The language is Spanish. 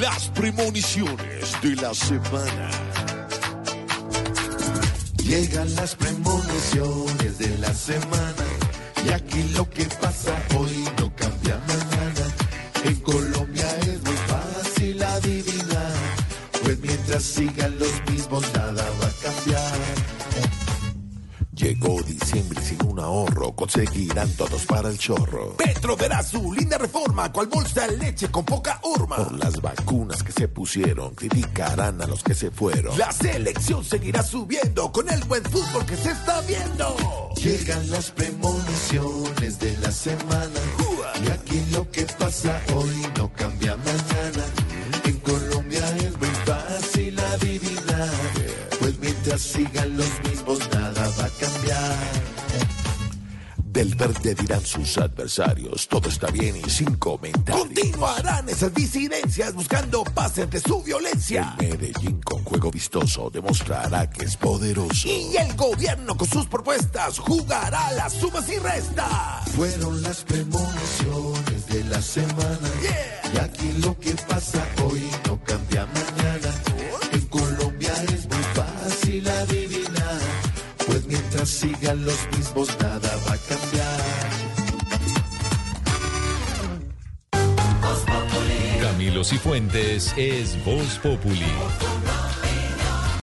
las premoniciones de la semana. Llegan las premoniciones de la semana y aquí lo que pasa hoy no cambia mañana. En Colombia es muy fácil adivinar, pues mientras sigan los mismos nada va a cambiar. Ahorro conseguirán todos para el chorro. Petro verá su linda reforma, cual bolsa de leche con poca horma. Por las vacunas que se pusieron, criticarán a los que se fueron. La selección seguirá subiendo con el buen fútbol que se está viendo. Llegan las premoniciones de la semana y aquí lo que pasa hoy no cambia mañana. En Colombia es muy fácil adivinar, pues mientras sigan los mismos nada va a cambiar. Del verde dirán sus adversarios, todo está bien y sin comentarios. Continuarán esas disidencias buscando paz entre su violencia. El Medellín con juego vistoso demostrará que es poderoso. Y el gobierno con sus propuestas jugará las sumas y restas. Fueron las premoniciones de la semana Yeah. Sigan los mismos nada va a cambiar. Camilo Cifuentes es Voz Populi.